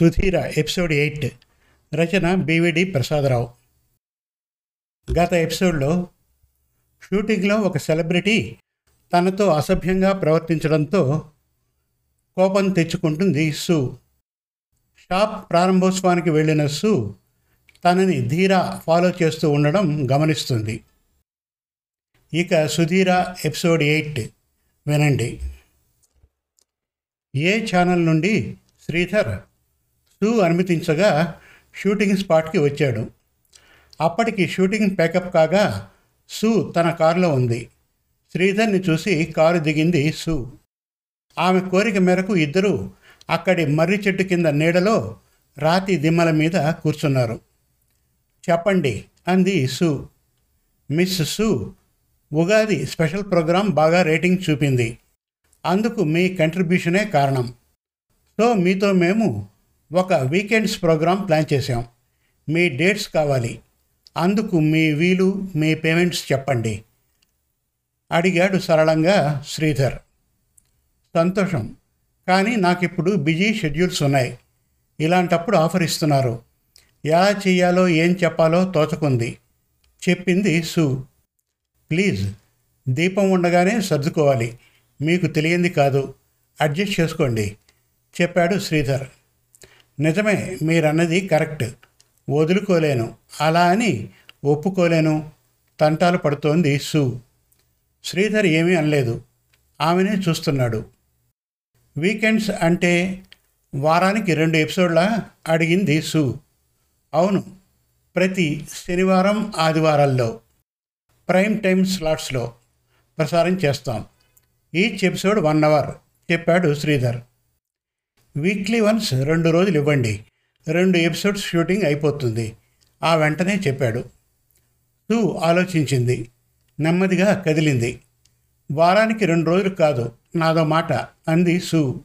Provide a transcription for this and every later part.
Sudheera episode eight. రచన BVD Prasadarao. గత ఎపిసోడ్లో షూటింగ్లో ఒక సెలబ్రిటీ తనతో అసభ్యంగా ప్రవర్తించడంతో కోపం తెచ్చుకుంటుంది సు. షాప్ ప్రారంభోత్సవానికి వెళ్ళిన సు తనని ధీర ఫాలో చేస్తూ ఉండడం గమనిస్తుంది. ఇక సుధీర ఎపిసోడ్ ఎయిట్ వినండి. ఏ ఛానల్ నుండి శ్రీధర్ సు అనుమతించగా షూటింగ్ స్పాట్కి వచ్చాడు. అప్పటికి షూటింగ్ ప్యాకప్ కాగా సు తన కారులో ఉంది. శ్రీధర్ని చూసి కారు దిగింది సు. ఆమె కోరిక మేరకు ఇద్దరు అక్కడి మర్రి చెట్టు కింద నీడలో రాతి దిమ్మల మీద కూర్చున్నారు. చెప్పండి అంది Sue. Miss Sue Ugadi special programme బాగా రేటింగ్ చూపింది. అందుకు మీ కంట్రిబ్యూషనే కారణం. సో మీతో మేము ఒక వీకెండ్స్ ప్రోగ్రాం ప్లాన్ చేశాం. మీ డేట్స్ కావాలి. అందుకు మీ వీలు మీ పేమెంట్స్ చెప్పండి. అడిగాడు సరళంగా శ్రీధర్. సంతోషం. కానీ నాకు ఇప్పుడు బిజీ షెడ్యూల్స్ ఉన్నాయి. ఇలాంటప్పుడు ఆఫర్ ఇస్తున్నారు. ఎలా చేయాలో ఏం చెప్పాలో తోచకుంది. చెప్పింది సు. ప్లీజ్ దీపం ఉండగానే సర్దుకోవాలి. మీకు తెలియంది కాదు. అడ్జస్ట్ చేసుకోండి. చెప్పాడు శ్రీధర్. నిజమే మీరన్నది కరెక్ట్. వదులుకోలేను. అలా అని ఒప్పుకోలేను. తంటాలు పడుతోంది సు. శ్రీధర్ ఏమీ అనలేదు. ఆమెనే చూస్తున్నాడు. వీకెండ్స్ అంటే వారానికి రెండు ఎపిసోడ్లా? అడిగింది సు. అవును. ప్రతి శనివారం ఆదివారాల్లో. ప్రైమ్ టైమ్ స్లాట్స్లో ప్రసారం చేస్తాం. ఈచ్ ఎపిసోడ్ వన్ అవర్ చెప్పాడు శ్రీధర్. వీక్లీ వన్స్ రెండు రోజులు ఇవ్వండి. రెండు ఎపిసోడ్స్ షూటింగ్ అయిపోతుంది. ఆ వెంటనే చెప్పాడు. సూ ఆలోచించింది. నెమ్మదిగా కదిలింది. వారానికి రెండు రోజులు కాదు నాదో మాట అంది సూ.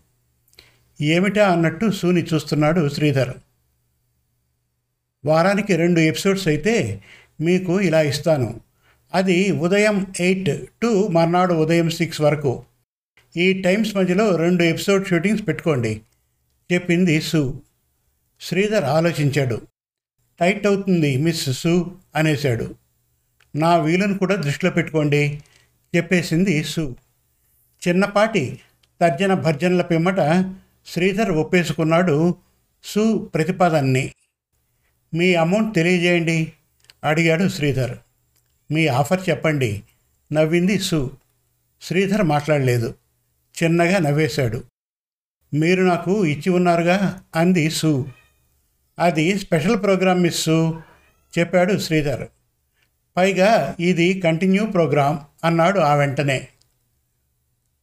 ఏమిటా అన్నట్టు సూని చూస్తున్నాడు శ్రీధర్. వారానికి రెండు ఎపిసోడ్స్ అయితే మీకు ఇలా ఇస్తాను. అది ఉదయం ఎయిట్ టు మర్నాడు ఉదయం సిక్స్ వరకు. ఈ టైమ్స్ మధ్యలో రెండు ఎపిసోడ్ షూటింగ్స్ పెట్టుకోండి. చెప్పింది సు. శ్రీధర్ ఆలోచించాడు. టైట్ అవుతుంది మిస్ సు అనేశాడు. నా వీలును కూడా దృష్టిలో పెట్టుకోండి చెప్పేసింది సు. చిన్నపాటి తర్జన భర్జనల పిమ్మట శ్రీధర్ ఒప్పేసుకున్నాడు సు ప్రతిపాదనని. మీ అమౌంట్ తెలియజేయండి అడిగాడు శ్రీధర్. మీ ఆఫర్ చెప్పండి నవ్వింది సు. శ్రీధర్ మాట్లాడలేదు. చిన్నగా నవ్వేశాడు. మీరు నాకు ఇచ్చి ఉన్నారుగా అంది సు. అది స్పెషల్ ప్రోగ్రామ్ మిస్ సు చెప్పాడు శ్రీధర్. పైగా ఇది కంటిన్యూ ప్రోగ్రామ్ అన్నాడు ఆ వెంటనే.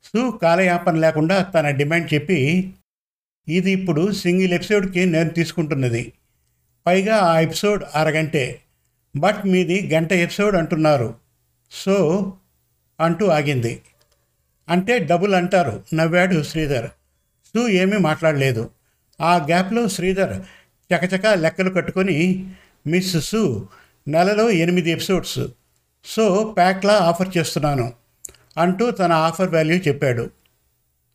సు కాలయాపన లేకుండా తన డిమాండ్ చెప్పి ఇది ఇప్పుడు సింగిల్ ఎపిసోడ్కి నేను తీసుకుంటున్నది. పైగా ఆ ఎపిసోడ్ అరగంటే. బట్ మీది గంట ఎపిసోడ్ అంటున్నారు. సో అంటూ ఆగింది. అంటే డబుల్ అంటారు నవ్వాడు శ్రీధర్. సు ఏమీ మాట్లాడలేదు. ఆ గ్యాప్లో శ్రీధర్ చకచక లెక్కలు కట్టుకొని మిస్ సు నెలలో ఎనిమిది ఎపిసోడ్స్. సో ప్యాక్లా ఆఫర్ చేస్తున్నాను అంటూ తన ఆఫర్ వాల్యూ చెప్పాడు.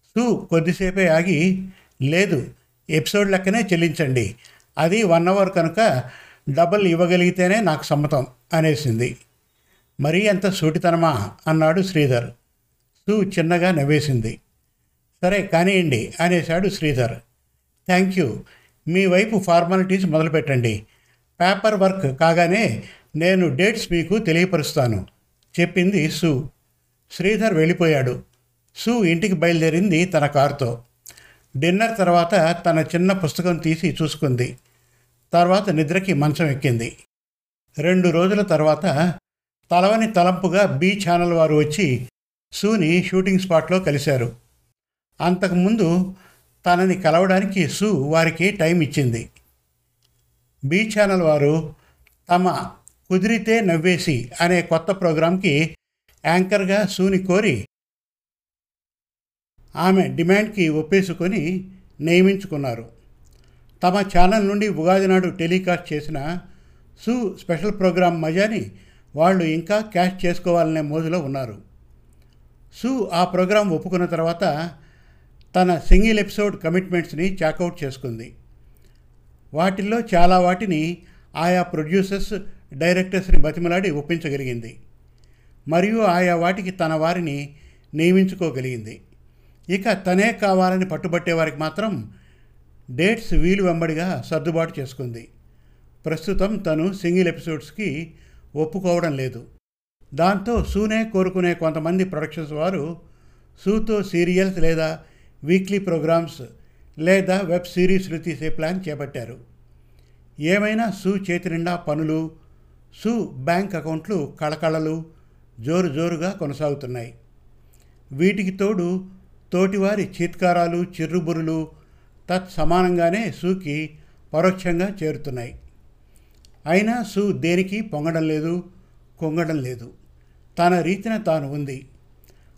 సు కొద్దిసేపే ఆగి లేదు ఎపిసోడ్ లెక్కనే చెల్లించండి. అది వన్ అవర్ కనుక డబల్ ఇవ్వగలిగితేనే నాకు సమ్మతం అనేసింది. మరీ అంత సూటితనమా? అన్నాడు శ్రీధర్. సు చిన్నగా నవ్వేసింది. సరే కానివ్వండి అనేశాడు శ్రీధర్. Thank you. మీ వైపు ఫార్మాలిటీస్ మొదలుపెట్టండి. పేపర్ వర్క్ కాగానే నేను డేట్స్ మీకు తెలియపరుస్తాను. చెప్పింది సు. శ్రీధర్ వెళ్ళిపోయాడు. సు ఇంటికి బయలుదేరింది తన కారుతో. డిన్నర్ తర్వాత తన చిన్న పుస్తకం తీసి చూసుకుంది. తర్వాత నిద్రకి మంచం ఎక్కింది. రెండు రోజుల తర్వాత తలవని తలంపుగా బీ ఛానల్ వారు వచ్చి సూని షూటింగ్ స్పాట్లో కలిశారు. అంతకుముందు తనని కలవడానికి సు వారికి టైం ఇచ్చింది. బీ ఛానల్ వారు తమ కుదిరితే నవ్వేసి అనే కొత్త ప్రోగ్రాంకి యాంకర్గా సూని కోరి ఆమె డిమాండ్కి ఒప్పేసుకొని నియమించుకున్నారు. తమ ఛానల్ నుండి ఉగాది నాడు టెలికాస్ట్ చేసిన సు స్పెషల్ ప్రోగ్రాం మజాని వాళ్ళు ఇంకా క్యాష్ చేసుకోవాలనే మోజులో ఉన్నారు. సు ఆ ప్రోగ్రాం ఒప్పుకున్న తర్వాత తన సింగిల్ ఎపిసోడ్ కమిట్మెంట్స్ని చాకౌట్ చేసుకుంది. వాటిల్లో చాలా వాటిని ఆయా ప్రొడ్యూసర్స్ డైరెక్టర్స్ని బతిమలాడి ఒప్పించగలిగింది. మరియు ఆయా వాటికి తన వారిని నియమించుకోగలిగింది. ఇక తనే కావాలని పట్టుబట్టే వారికి మాత్రం డేట్స్ వీలు వెంబడిగా సర్దుబాటు చేసుకుంది. ప్రస్తుతం తను సింగిల్ ఎపిసోడ్స్కి ఒప్పుకోవడం లేదు. దాంతో సూనే కోరుకునే కొంతమంది ప్రొడక్షన్స్ వారు సూతో సీరియల్స్ లేదా వీక్లీ ప్రోగ్రామ్స్ లేదా వెబ్ సిరీస్లు తీసే ప్లాన్ చేపట్టారు. ఏమైనా సూ చేతి నిండా పనులు సూ బ్యాంక్ అకౌంట్లు కళకళలు జోరు జోరుగా కొనసాగుతున్నాయి. వీటికి తోడు తోటివారి చీత్కారాలు చిర్రుబురులు తత్ సమానంగానే సూకి పరోక్షంగా చేరుతున్నాయి. అయినా సూ దేనికి పొంగడం లేదు కొంగడం లేదు. తన రీతిన తాను ఉంది.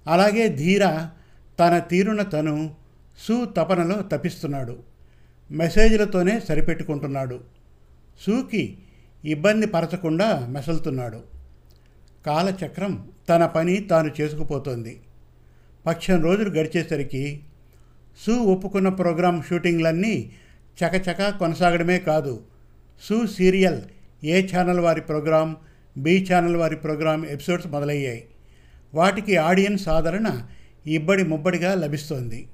అలాగే ధీర తన తీరున తను సు తపనలో తపిస్తున్నాడు మెసేజ్లతోనే సరిపెట్టుకుంటున్నాడు. సూకి ఇబ్బంది పరచకుండా మెసలుతున్నాడు. కాలచక్రం తన పని తాను చేసుకుపోతోంది. పక్షం రోజులు గడిచేసరికి సూ ఒప్పుకున్న ప్రోగ్రాం షూటింగ్లన్నీ చకచక కొనసాగడమే కాదు. సూ సీరియల్ ఏ ఛానల్ వారి ప్రోగ్రాం బి ఛానల్ వారి ప్రోగ్రాం ఎపిసోడ్స్ మొదలయ్యాయి. వాటికి ఆడియన్స్ ఆదరణ ఇబ్బడి ముబ్బడిగా లభిస్తోంది.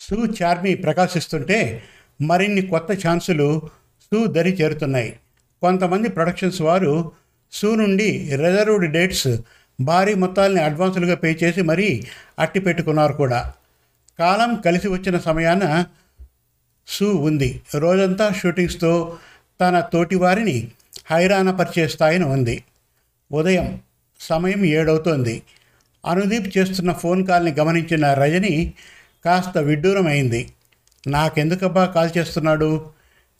సు చార్మి ప్రకాశిస్తుంటే మరిన్ని కొత్త ఛాన్సులు సు దరి చేరుతున్నాయి. కొంతమంది ప్రొడక్షన్స్ వారు సు నుండి రిజర్వ్డ్ డేట్స్ భారీ మొత్తాల్ని అడ్వాన్సులుగా పే చేసి మరీ అట్టి పెట్టుకున్నారు కూడా. కాలం కలిసి వచ్చిన సమయాన సు ఉంది. రోజంతా షూటింగ్స్తో తన తోటివారిని హైరాణపరిచే స్థాయిని ఉంది. ఉదయం సమయం ఏడవుతోంది. అనుదీప్ చేస్తున్న ఫోన్ కాల్ని గమనించిన రజని కాస్త విడ్డూరమైంది. నాకెందుకబ్బా కాల్ చేస్తున్నాడు?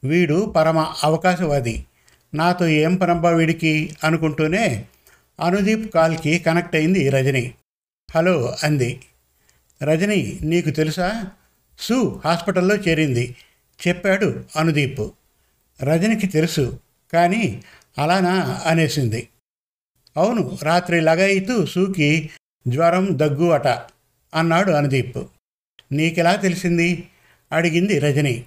వీడు పరమ అవకాశవాది. నాతో ఏం పనబ్బా వీడికి? అనుకుంటూనే అనుదీప్ కాల్కి కనెక్ట్ అయింది రజని. హలో అంది. రజని నీకు తెలుసా? సు హాస్పిటల్లో చేరింది. చెప్పాడు అనుదీప్. రజనికి తెలుసు కానీ అలానా అనేసింది. అవును రాత్రి లగాయితూ సూకి జ్వరం దగ్గు అట అన్నాడు అనుదీప్. నీకెలా తెలిసింది? అడిగింది రజని.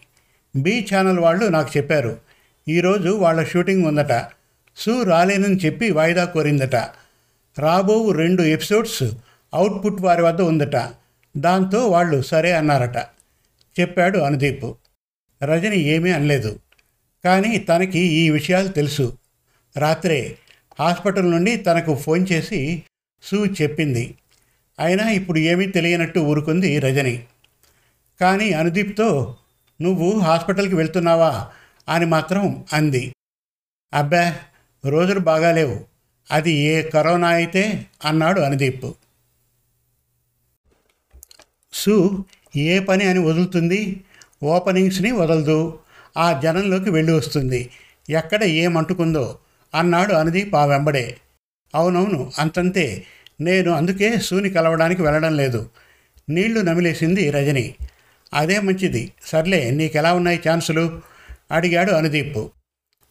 బి ఛానల్ వాళ్ళు నాకు చెప్పారు. ఈరోజు వాళ్ళ షూటింగ్ ఉందట. సూ రాలేనని చెప్పి వాయిదా కోరిందట. రాబో రెండు ఎపిసోడ్స్ అవుట్పుట్ వారి వద్ద ఉందట. దాంతో వాళ్ళు సరే అన్నారట. చెప్పాడు అనుదీప్. రజని ఏమీ అనలేదు. కానీ తనకి ఈ విషయాలు తెలుసు. రాత్రే హాస్పిటల్ నుండి తనకు ఫోన్ చేసి సూ చెప్పింది. అయినా ఇప్పుడు ఏమీ తెలియనట్టు ఊరుకుంది రజని. కానీ అనుదీప్తో నువ్వు హాస్పిటల్కి వెళ్తున్నావా? అని మాత్రం అంది. అబ్బా రోజులు బాగాలేవు అది ఏ కరోనా అయితే? అన్నాడు అనుదీప్. సు ఏ పని అని వదులుతుంది? ఓపెనింగ్స్ని వదలదు. ఆ జనంలోకి వెళ్ళి వస్తుంది. ఎక్కడ ఏమంటుకుందో అన్నాడు అనుదీప్ ఆ వెంబడే. అవునవును అంతంతే. నేను అందుకే సూని కలవడానికి వెళ్ళడం లేదు. నీళ్ళు నమిలేసింది రజని. అదే మంచిది. సర్లే నీకెలా ఉన్నాయి ఛాన్సులు? అడిగాడు అనుదీప్.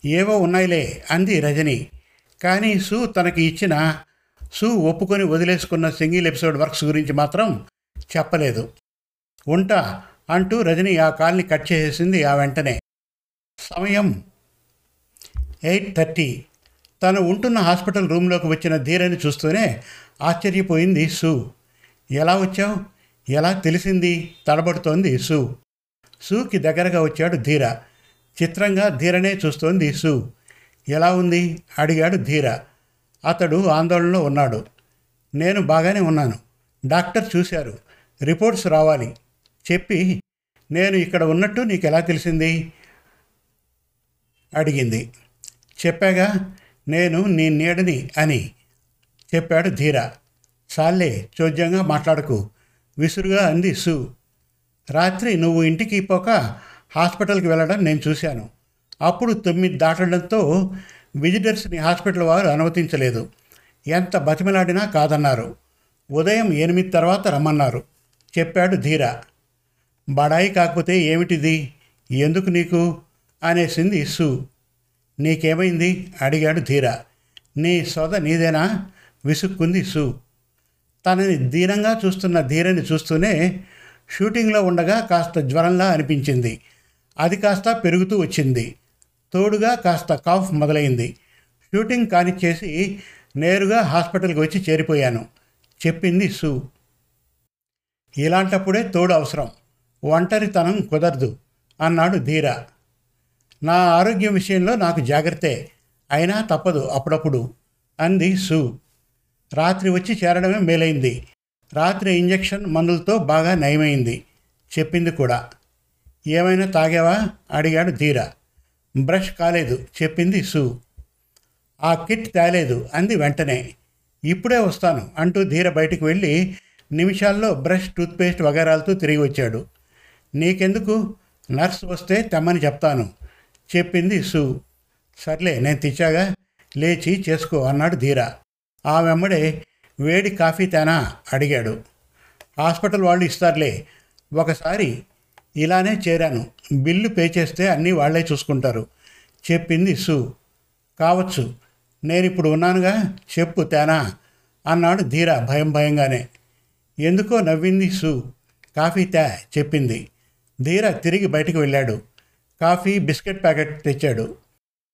ఏవో ఉన్నాయిలే అంది రజని. కానీ సూ తనకి ఇచ్చిన సూ ఒప్పుకొని వదిలేసుకున్న సింగిల్ ఎపిసోడ్ వర్క్స్ గురించి మాత్రం చెప్పలేదు. ఉంటా అంటూ రజని ఆ కాల్ని కట్ చేసేసింది ఆ వెంటనే. సమయం ఎయిట్ థర్టీ. తను ఉంటున్న హాస్పిటల్ రూమ్లోకి వచ్చిన ధీరని చూస్తూనే ఆశ్చర్యపోయింది సు. ఎలా వచ్చావు? ఎలా తెలిసింది? తడబడుతోంది సు. సూకి దగ్గరగా వచ్చాడు ధీర. చిత్రంగా ధీరనే చూస్తోంది సు. ఎలా ఉంది? అడిగాడు ధీర. అతడు ఆందోళనలో ఉన్నాడు. నేను బాగానే ఉన్నాను. డాక్టర్ చూశారు. రిపోర్ట్స్ రావాలి. చెప్పి నేను ఇక్కడ ఉన్నట్టు నీకు ఎలా తెలిసింది? అడిగింది. చెప్పాగా నేను నీ నీడని అని చెప్పాడు ధీర. సాల్లే చోద్యంగా మాట్లాడకు. విసురుగా అంది సు. రాత్రి నువ్వు ఇంటికి పోక హాస్పిటల్కి వెళ్ళడం నేను చూశాను. అప్పుడు తొమ్మిది దాటడంతో విజిటర్స్ని హాస్పిటల్ వారు అనుమతించలేదు. ఎంత బతిమలాడినా కాదన్నారు. ఉదయం ఎనిమిది తర్వాత రమ్మన్నారు చెప్పాడు ధీర. బడాయి కాకపోతే ఏమిటిది? ఎందుకు నీకు? అనేసింది సు. నీకేమైంది? అడిగాడు ధీర. నీ సొద నీదేనా? విసుక్కుంది సు. తనని దీనంగా చూస్తున్న ధీరని చూస్తూనే షూటింగ్లో ఉండగా కాస్త జ్వరంలా అనిపించింది. అది కాస్త పెరుగుతూ వచ్చింది. తోడుగా కాస్త కాఫ్ మొదలైంది. షూటింగ్ కానిచ్చేసి నేరుగా హాస్పిటల్కి వచ్చి చేరిపోయాను చెప్పింది సు. ఇలాంటప్పుడే తోడు అవసరం. ఒంటరితనం కుదరదు అన్నాడు ధీర. నా ఆరోగ్యం విషయంలో నాకు జాగ్రత్తే. అయినా తప్పదు అప్పుడప్పుడు అంది సు. రాత్రి వచ్చి చేరడమే మేలైంది. రాత్రి ఇంజెక్షన్ మందులతో బాగా నయమైంది చెప్పింది కూడా. ఏమైనా తాగావా? అడిగాడు ధీర. బ్రష్ కాలేదు చెప్పింది సు. ఆ కిట్ తేలేదు అంది వెంటనే. ఇప్పుడే వస్తాను అంటూ ధీర బయటికి వెళ్ళి నిమిషాల్లో బ్రష్ టూత్పేస్ట్ వగేరాలతో తిరిగి వచ్చాడు. నీకెందుకు? నర్స్ వస్తే తెమ్మని చెప్తాను. చెప్పింది సు. సర్లే నేను తెచ్చాగా లేచి చేసుకో అన్నాడు ధీరా. ఆ వెంబడే వేడి కాఫీ తేనా? అడిగాడు. హాస్పిటల్ వాళ్ళు ఇస్తారులే. ఒకసారి ఇలానే చేరాను. బిల్లు పే చేస్తే అన్నీ వాళ్ళే చూసుకుంటారు. చెప్పింది సు. కావచ్చు. నేను ఇప్పుడు ఉన్నానుగా చెప్పు తేనా? అన్నాడు ధీరా భయం భయంగానే. ఎందుకో నవ్వింది సు. కాఫీ తే చెప్పింది. ధీర తిరిగి బయటకు వెళ్ళాడు. కాఫీ బిస్కెట్ ప్యాకెట్ తెచ్చాడు.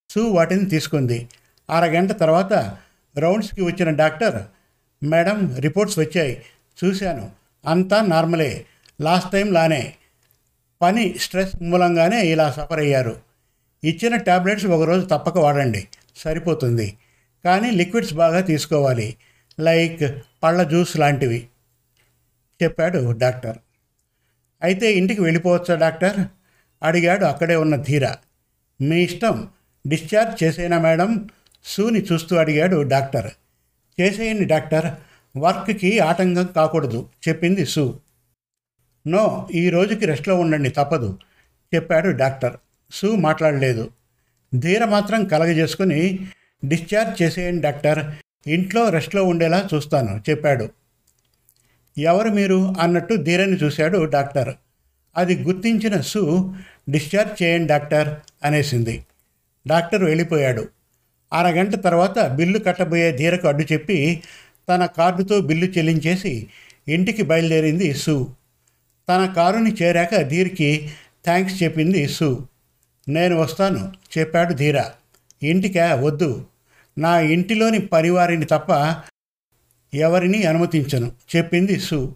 సూ వాటిని తీసుకుంది. అరగంట తర్వాత రౌండ్స్కి వచ్చిన డాక్టర్ మేడం రిపోర్ట్స్ వచ్చాయి. చూశాను. అంతా నార్మలే. లాస్ట్ టైం లానే. పని స్ట్రెస్ మూలంగానే ఇలా సఫర్ అయ్యారు. ఇచ్చిన ట్యాబ్లెట్స్ ఒకరోజు తప్పక వాడండి. సరిపోతుంది. కానీ లిక్విడ్స్ బాగా తీసుకోవాలి. లైక్ పళ్ళ జ్యూస్ లాంటివి. చెప్పాడు డాక్టర్. అయితే ఇంటికి వెళ్ళిపోవచ్చా డాక్టర్? అడిగాడు అక్కడే ఉన్న ధీర. మీ ఇష్టం. Discharge చేసేనా madam? సూని చూస్తూ అడిగాడు డాక్టర్. చేసేయండి డాక్టర్. వర్క్కి ఆటంకం కాకూడదు చెప్పింది సూ. నో ఈ రోజుకి రెస్ట్లో ఉండండి తప్పదు చెప్పాడు డాక్టర్. సూ మాట్లాడలేదు. ధీర మాత్రం కలగజేసుకుని డిశ్చార్జ్ చేసేయండి డాక్టర్. ఇంట్లో రెస్ట్లో ఉండేలా చూస్తాను చెప్పాడు. ఎవరు మీరు? అన్నట్టు ధీరని చూశాడు డాక్టర్. అది గుర్తించిన సు డిశ్చార్జ్ చేయండి డాక్టర్ అనేసింది. డాక్టర్ వెళ్ళిపోయాడు. అరగంట తర్వాత బిల్లు కట్టబోయే ధీరకు అడ్డు చెప్పి తన కార్డుతో బిల్లు చెల్లించేసి ఇంటికి బయలుదేరింది సు. తన కారుని చేరాక ధీర్కి థ్యాంక్స్ చెప్పింది సు. నేను వస్తాను చెప్పాడు ధీర. ఇంటికా? వద్దు. నా ఇంటిలోని పరివారిని తప్ప ఎవరిని అనుమతించను చెప్పింది సు.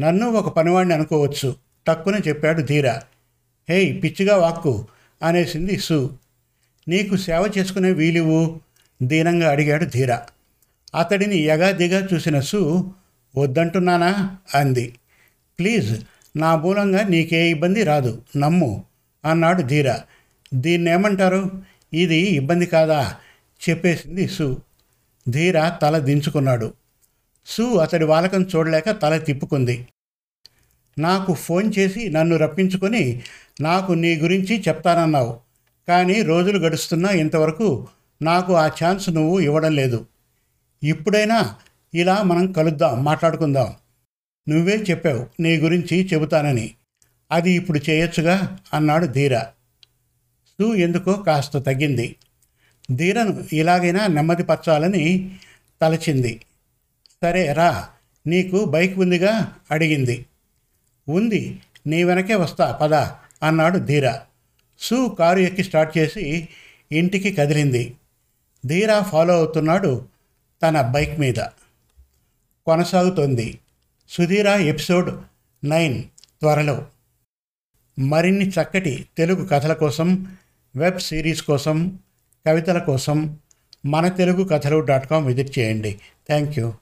నన్ను ఒక పనివాడిని అనుకోవచ్చు. టక్కున చెప్పాడు ధీర. హేయ్ పిచ్చిగా వాక్కు అనేసింది సు. నీకు సేవ చేసుకునే వీలువు దీనంగా అడిగాడు ధీర. అతడిని ఎగాదిగా చూసిన సు. వద్దంటున్నానా? అంది. ప్లీజ్ నా మూలంగా నీకే ఇబ్బంది రాదు నమ్ము అన్నాడు ధీర. దీన్నేమంటారు? ఇది ఇబ్బంది కాదా? చెప్పేసింది సు. ధీర తల దించుకున్నాడు. సు అతడి వాలకం చూడలేక తల తిప్పుకుంది. నాకు ఫోన్ చేసి నన్ను రప్పించుకొని నాకు నీ గురించి చెప్తానన్నావు. కానీ రోజులు గడుస్తున్నా ఇంతవరకు నాకు ఆ ఛాన్స్ నువ్వు ఇవ్వడం లేదు. ఇప్పుడైనా ఇలా మనం కలుద్దాం మాట్లాడుకుందాం. నువ్వే చెప్పావు నీ గురించి చెబుతానని. అది ఇప్పుడు చేయొచ్చుగా అన్నాడు ధీర. సు ఎందుకో కాస్త తగ్గింది. ధీరను ఇలాగైనా నెమ్మదిపరచాలని తలచింది. సరే రా నీకు బైక్ ఉందిగా అడిగింది. ఉంది నీ వెనకే వస్తా పద అన్నాడు ధీర. సూ కారు ఎక్కి స్టార్ట్ చేసి ఇంటికి కదిలింది. ధీర ఫాలో అవుతున్నాడు తన బైక్ మీద. కొనసాగుతోంది. సుధీర ఎపిసోడ్ నైన్ త్వరలో. మరిన్ని చక్కటి తెలుగు కథల కోసం వెబ్ సిరీస్ కోసం కవితల కోసం మన తెలుగు కథలు డాట్ కామ్ విజిట్ చేయండి. Thank you.